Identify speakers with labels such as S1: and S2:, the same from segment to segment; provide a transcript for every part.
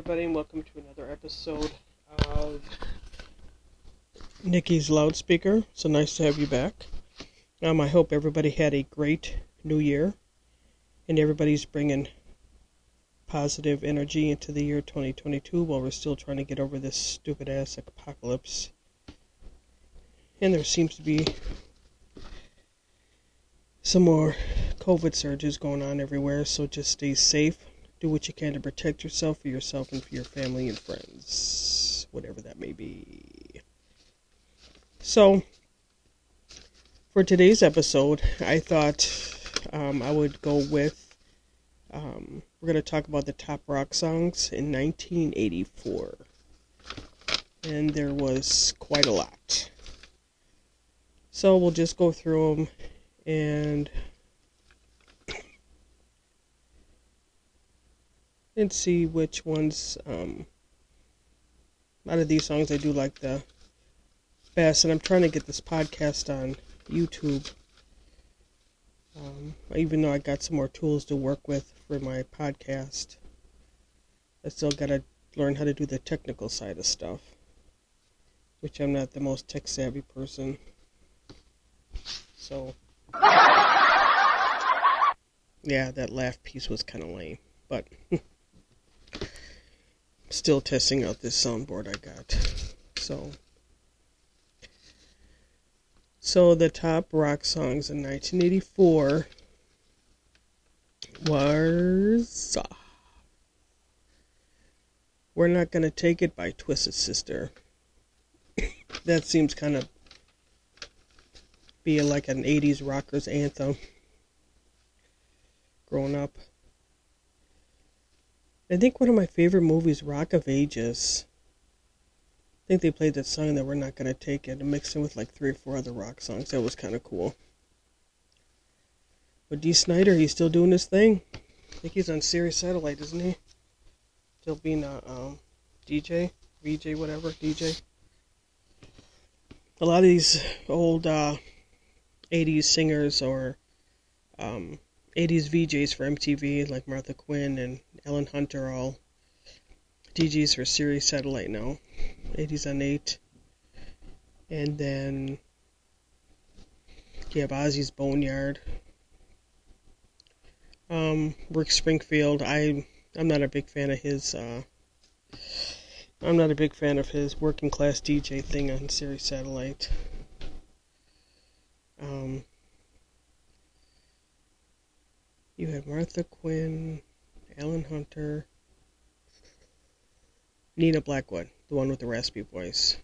S1: everybody, and welcome to another episode of Nikki's Loudspeaker. So nice to have you back. Um, I hope everybody had a great new year, and everybody's bringing positive energy into the year 2022 while we're still trying to get over this stupid ass apocalypse. And there seems to be some more COVID surges going on everywhere, so just stay safe do what you can to protect yourself for yourself and for your family and friends, whatever that may be. So, for today's episode, I thought um, I would go with. Um, we're going to talk about the top rock songs in 1984. And there was quite a lot. So we'll just go through them and and see which ones um, out of these songs I do like the best. And I'm trying to get this podcast on YouTube. Um, even though I got some more tools to work with for my podcast, I still got to learn how to do the technical side of stuff, which I'm not the most tech savvy person. So, yeah, that laugh piece was kind of lame, but. still testing out this soundboard I got. So, so the top rock songs in 1984 was uh, "We're Not Gonna Take It" by Twisted Sister. that seems kind of be like an 80s rockers anthem. Growing up. I think one of my favorite movies, Rock of Ages. I think they played that song that we're not gonna take it and mixed in with like three or four other rock songs. That was kind of cool. But Dee Snider, he's still doing his thing. I think he's on Sirius Satellite, isn't he? Still being a um, DJ, VJ, whatever, DJ. A lot of these old uh, 80s singers or um, 80s VJs for MTV, like Martha Quinn and Alan Hunter, all DJs for Sirius Satellite now. 80s on 8. And then you have Ozzy's Boneyard. Um, Rick Springfield, I I'm not a big fan of his uh, I'm not a big fan of his working class DJ thing on Sirius Satellite. Um, you had Martha Quinn, Alan Hunter, Nina Blackwood, the one with the raspy voice.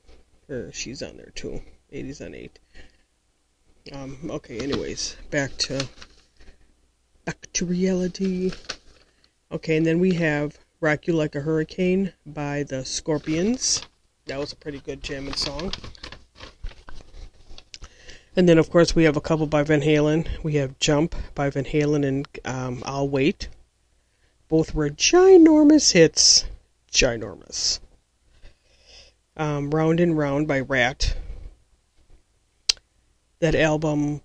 S1: Her, she's on there too. 80s on 8. Um, okay, anyways, back to back to reality. Okay, and then we have Rock You Like a Hurricane by the Scorpions. That was a pretty good jamming song. And then, of course, we have a couple by Van Halen. We have Jump by Van Halen and um, I'll Wait. Both were ginormous hits. Ginormous. Um, Round and Round by Ratt. That album.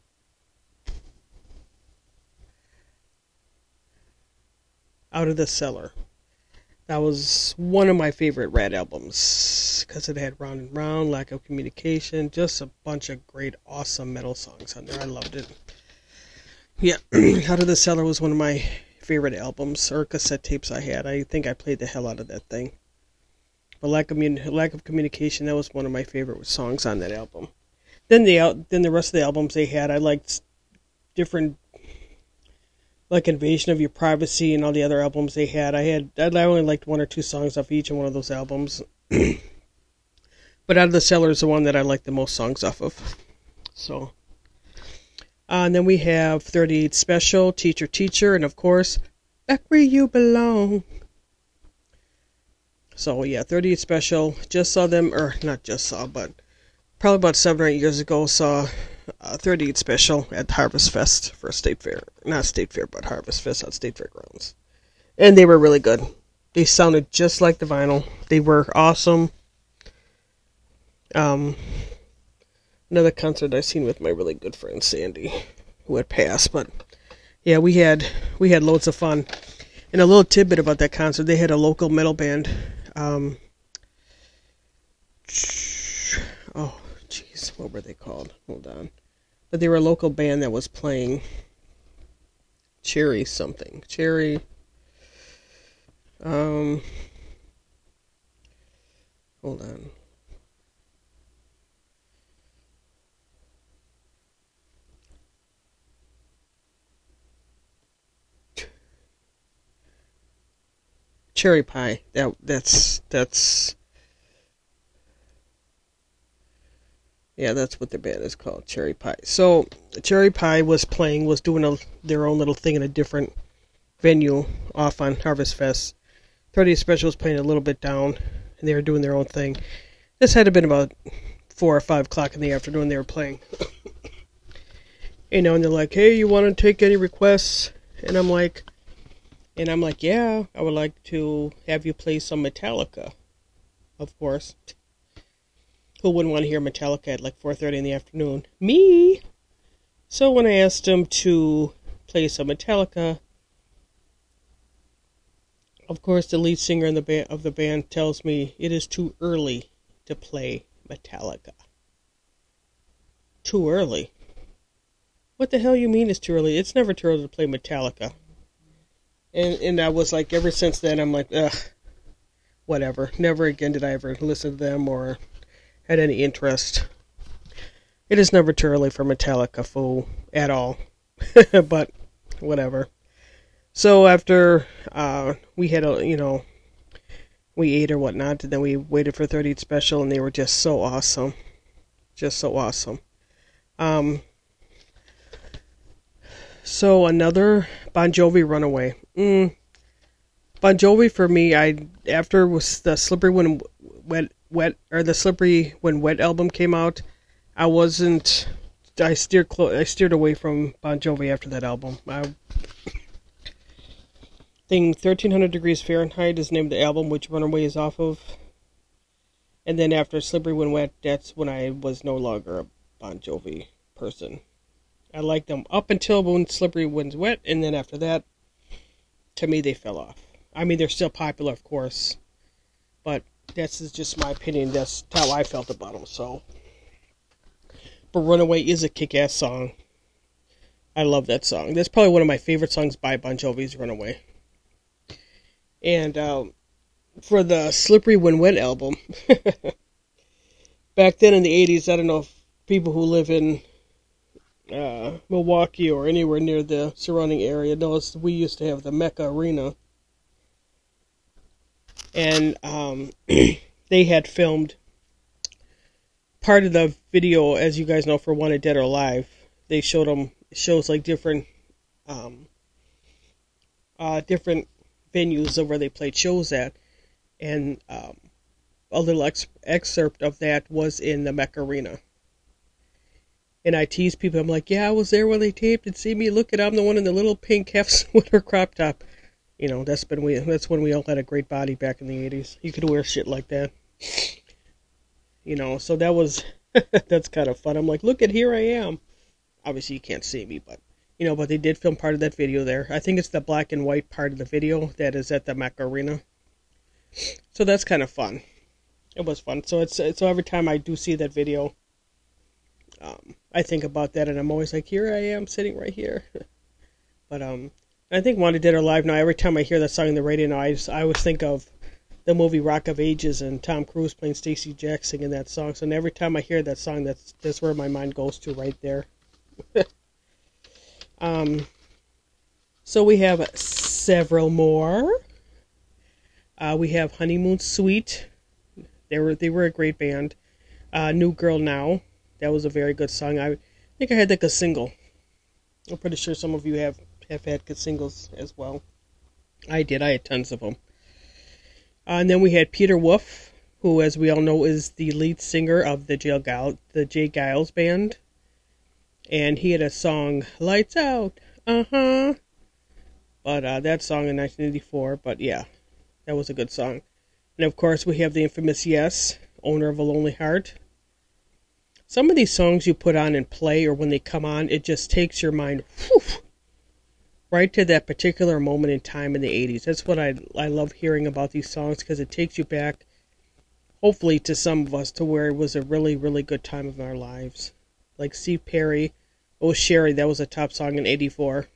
S1: Out of the Cellar. That was one of my favorite Ratt albums because it had Round and Round, Lack of Communication, just a bunch of great, awesome metal songs on there. I loved it. Yeah, Out of the Cellar was one of my favorite albums or cassette tapes I had. I think I played the hell out of that thing. But lack of lack of communication, that was one of my favorite songs on that album. Then the then the rest of the albums they had, I liked different like Invasion of Your Privacy and all the other albums they had. I had I only liked one or two songs off each of one of those albums. but Out of the Cellar is the one that I like the most songs off of. So uh, and then we have 38 Special, Teacher Teacher, and of course, Back Where You Belong. So yeah, 38 Special, just saw them, or not just saw, but probably about seven or eight years ago, saw uh, 38 Special at Harvest Fest for State Fair. Not State Fair, but Harvest Fest at State Fairgrounds. And they were really good. They sounded just like the vinyl. They were awesome. Um, another concert I seen with my really good friend Sandy, who had passed. But yeah, we had we had loads of fun. And a little tidbit about that concert: they had a local metal band. Um, oh, jeez, what were they called? Hold on. But they were a local band that was playing Cherry something. Cherry. Um. Hold on. Cherry pie. That that's that's yeah, that's what the band is called, Cherry Pie. So Cherry Pie was playing, was doing a, their own little thing in a different venue off on Harvest Fest. 30 Special was playing a little bit down, and they were doing their own thing. This had to been about four or five o'clock in the afternoon. They were playing, you know, and they're like, "Hey, you want to take any requests?" And I'm like, and I'm like, yeah, I would like to have you play some Metallica, of course. Who wouldn't want to hear Metallica at like 4:30 in the afternoon? Me. So when I asked him to play some Metallica, of course the lead singer in the ba- of the band tells me it is too early to play Metallica. Too early. What the hell you mean it's too early? It's never too early to play Metallica and and I was like, ever since then, I'm like, ugh, whatever. Never again did I ever listen to them or had any interest. It is never too early for Metallica, fool, at all. but whatever. So after uh, we had a, you know, we ate or whatnot, and then we waited for 30th special, and they were just so awesome, just so awesome. Um, so another Bon Jovi Runaway. Mm. Bon Jovi for me, I after was the Slippery When Wet Wet or the Slippery When Wet album came out, I wasn't. I steered clo- I steered away from Bon Jovi after that album. I think 1300 degrees Fahrenheit is named the album, which Runaway is off of. And then after Slippery When Wet, that's when I was no longer a Bon Jovi person. I liked them up until when Slippery When's Wet, and then after that, to me, they fell off. I mean, they're still popular, of course, but that's just my opinion. That's how I felt about them. So, but Runaway is a kick-ass song. I love that song. That's probably one of my favorite songs by Bon Jovi's Runaway. And um, for the Slippery When Wet album, back then in the 80s, I don't know if people who live in uh, Milwaukee or anywhere near the surrounding area knows we used to have the Mecca Arena. And um, they had filmed part of the video, as you guys know, for Wanted Dead or Alive. They showed them shows like different, um, uh, different venues of where they played shows at, and um, a little ex- excerpt of that was in the Mecca Arena and I tease people. I'm like, yeah, I was there when they taped and See me, look at I'm the one in the little pink half sweater crop top. You know, that's been we. That's when we all had a great body back in the '80s. You could wear shit like that. You know, so that was that's kind of fun. I'm like, look at here I am. Obviously, you can't see me, but you know, but they did film part of that video there. I think it's the black and white part of the video that is at the Mac Arena. So that's kind of fun. It was fun. So it's so every time I do see that video, um, I think about that, and I'm always like, here I am sitting right here. but um, I think Wanted Dead or Alive now. Every time I hear that song in the radio now, I just, I always think of the movie Rock of Ages and Tom Cruise playing Stacee Jaxx singing that song. So every time I hear that song, that's that's where my mind goes to right there. um, so we have several more. Uh, we have Honeymoon Suite. They were they were a great band. Uh, New Girl Now. That was a very good song. I think I had like a single. I'm pretty sure some of you have have had good singles as well. I did. I had tons of them. Uh, and then we had Peter Wolf, who, as we all know, is the lead singer of the J. Geils, the J. Geils band. And he had a song, Lights Out, uh huh. But uh, that song in 1984, but yeah, that was a good song. And of course, we have the infamous Yes, owner of a Lonely Heart. Some of these songs you put on and play, or when they come on, it just takes your mind whew, right to that particular moment in time in the 80s. That's what I I love hearing about these songs because it takes you back hopefully to some of us to where it was a really really good time of our lives. Like Steve Perry, Oh Sherrie, that was a top song in 84.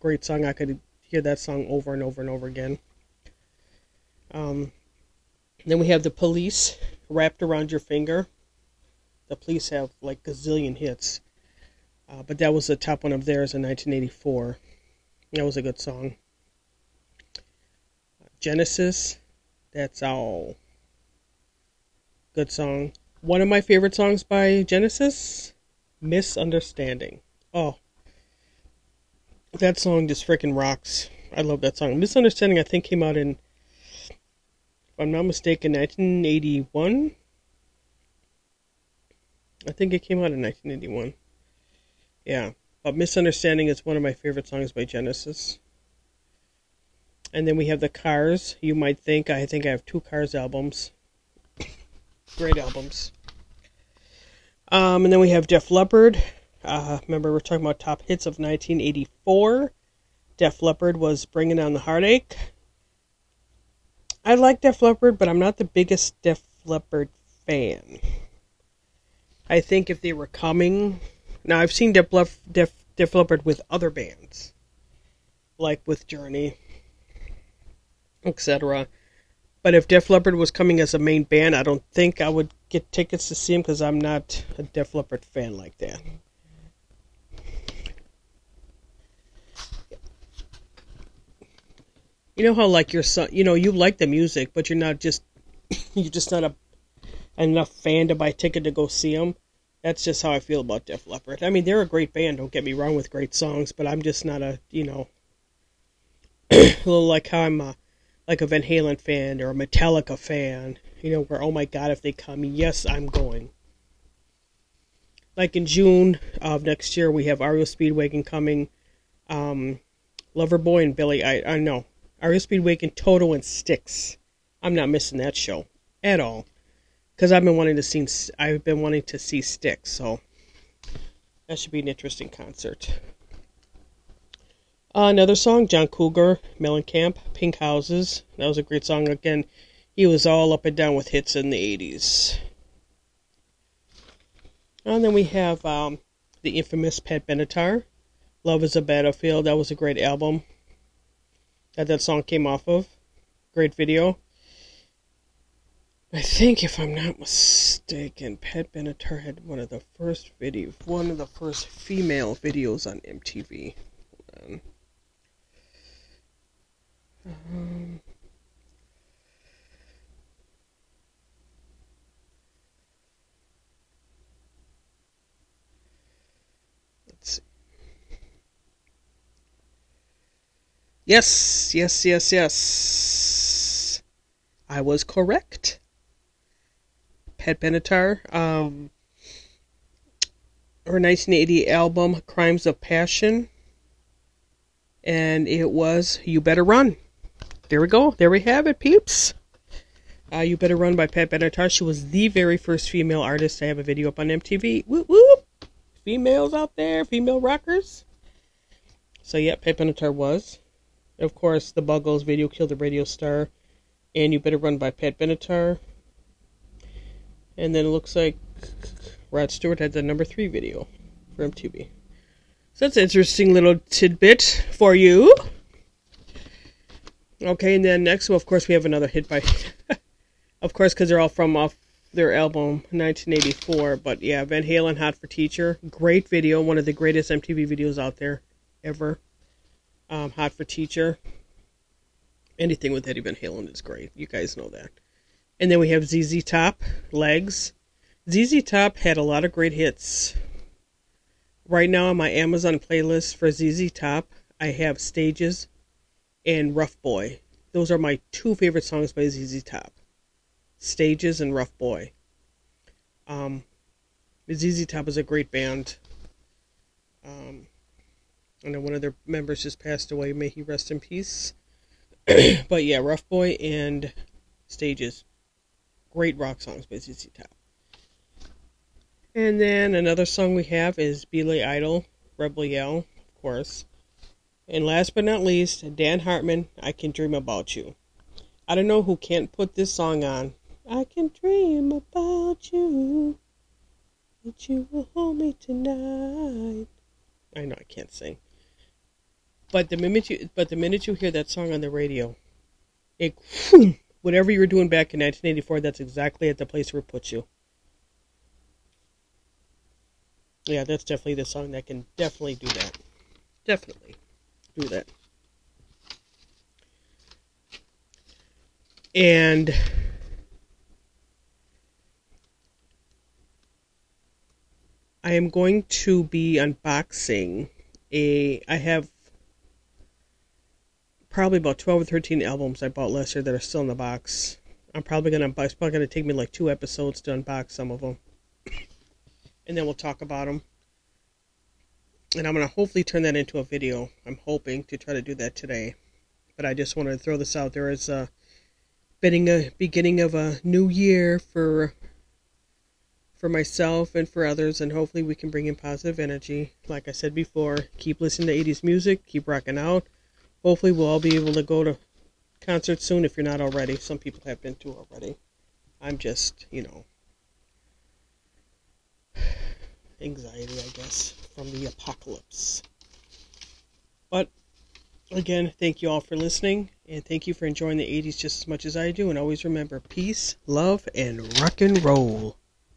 S1: Great song. I could hear that song over and over and over again. Um then we have The Police, Wrapped Around Your Finger. The Police have like gazillion hits. Uh, but that was the top one of theirs in 1984. That was a good song. Genesis, that's all. Good song. One of my favorite songs by Genesis, Misunderstanding. Oh, that song just freaking rocks. I love that song. Misunderstanding, I think, came out in, if I'm not mistaken, 1981. I think it came out in 1981. Yeah. But Misunderstanding is one of my favorite songs by Genesis. And then we have the Cars. You might think I think I have two Cars albums. Great albums. Um, and then we have Def Leppard. Uh, remember, we're talking about top hits of 1984. Def Leppard was Bringing Down the Heartache. I like Def Leppard, but I'm not the biggest Def Leppard fan. I think if they were coming now I've seen Def, Def, Def Leppard with other bands, like with Journey, etc. But if Def Leppard was coming as a main band, I don't think I would get tickets to see them because I'm not a Def Leppard fan like that. You know how like your son, you know, you like the music, but you're not just you're just not a enough fan to buy ticket to go see them that's just how I feel about Def Leppard. I mean, they're a great band. Don't get me wrong with great songs, but I'm just not a you know, a little like how I'm a, like a Van Halen fan or a Metallica fan. You know, where oh my god, if they come, yes, I'm going. Like in June of next year, we have REO Speedwagon coming, um, Loverboy and Billy. I I know REO Speedwagon, Toto and Styx. I'm not missing that show at all because I've been wanting to see I've been wanting to see Styx, so that should be an interesting concert. Uh, another song, John Cougar, Mellencamp, Pink Houses. That was a great song. Again, he was all up and down with hits in the 80s. And then we have um, the infamous Pat Benatar, Love is a Battlefield. That was a great album that that song came off of. Great video. I think, if I'm not mistaken, Pat Benatar had one of the first video, one of the first female videos on MTV. Um, let's see. Yes, yes, yes, yes. I was correct. Pat Benatar. Um, her 1980 album, Crimes of Passion. And it was You Better Run. There we go. There we have it, peeps. Uh, you Better Run by Pat Benatar. She was the very first female artist to have a video up on MTV. Whoop whoop. Females out there, female rockers. So, yeah, Pat Benatar was. Of course, the Buggles video killed the radio star. And You Better Run by Pat Benatar. And then it looks like Rod Stewart had the number three video for MTV. So that's an interesting little tidbit for you. Okay, and then next, well, of course, we have another hit by, of course, because they're all from off their album 1984. But yeah, Van Halen, "Hot for Teacher," great video, one of the greatest MTV videos out there ever. Um, "Hot for Teacher." Anything with Eddie Van Halen is great. You guys know that. And then we have ZZ Top, Legs. ZZ Top had a lot of great hits. Right now on my Amazon playlist for ZZ Top, I have Stages and Rough Boy. Those are my two favorite songs by ZZ Top. Stages and Rough Boy. Um, ZZ Top is a great band. Um, I know one of their members just passed away. May he rest in peace. but yeah, Rough Boy and Stages great rock songs by ZZ Top. And then another song we have is Billy Idol, Rebel Yell, of course. And last but not least, Dan Hartman, I Can Dream About You. I don't know who can't put this song on. I can dream about you. That you will hold me tonight. I know I can't sing. But the minute you but the minute you hear that song on the radio, it whatever you were doing back in 1984, that's exactly at the place where it puts you. Yeah, that's definitely the song that can definitely do that. Definitely do that. And I am going to be unboxing a I have probably about 12 or 13 albums I bought last year that are still in the box. I'm probably unbox. It's probably to take me like two episodes to unbox some of them. and then we'll talk about them. And I'm to hopefully turn that into a video. I'm hoping to try to do that today. But I just wanted to throw this out there as a uh, beginning of a new year for for myself and for others and hopefully we can bring in positive energy like i said before keep listening to 80s music keep rocking out hopefully we'll all be able to go to concerts soon if you're not already. Some people have been to already. I'm just, you know, anxiety, I guess, from the apocalypse. But again, thank you all for listening, and thank you for enjoying the 80s just as much as I do. And always remember peace, love, and rock and roll.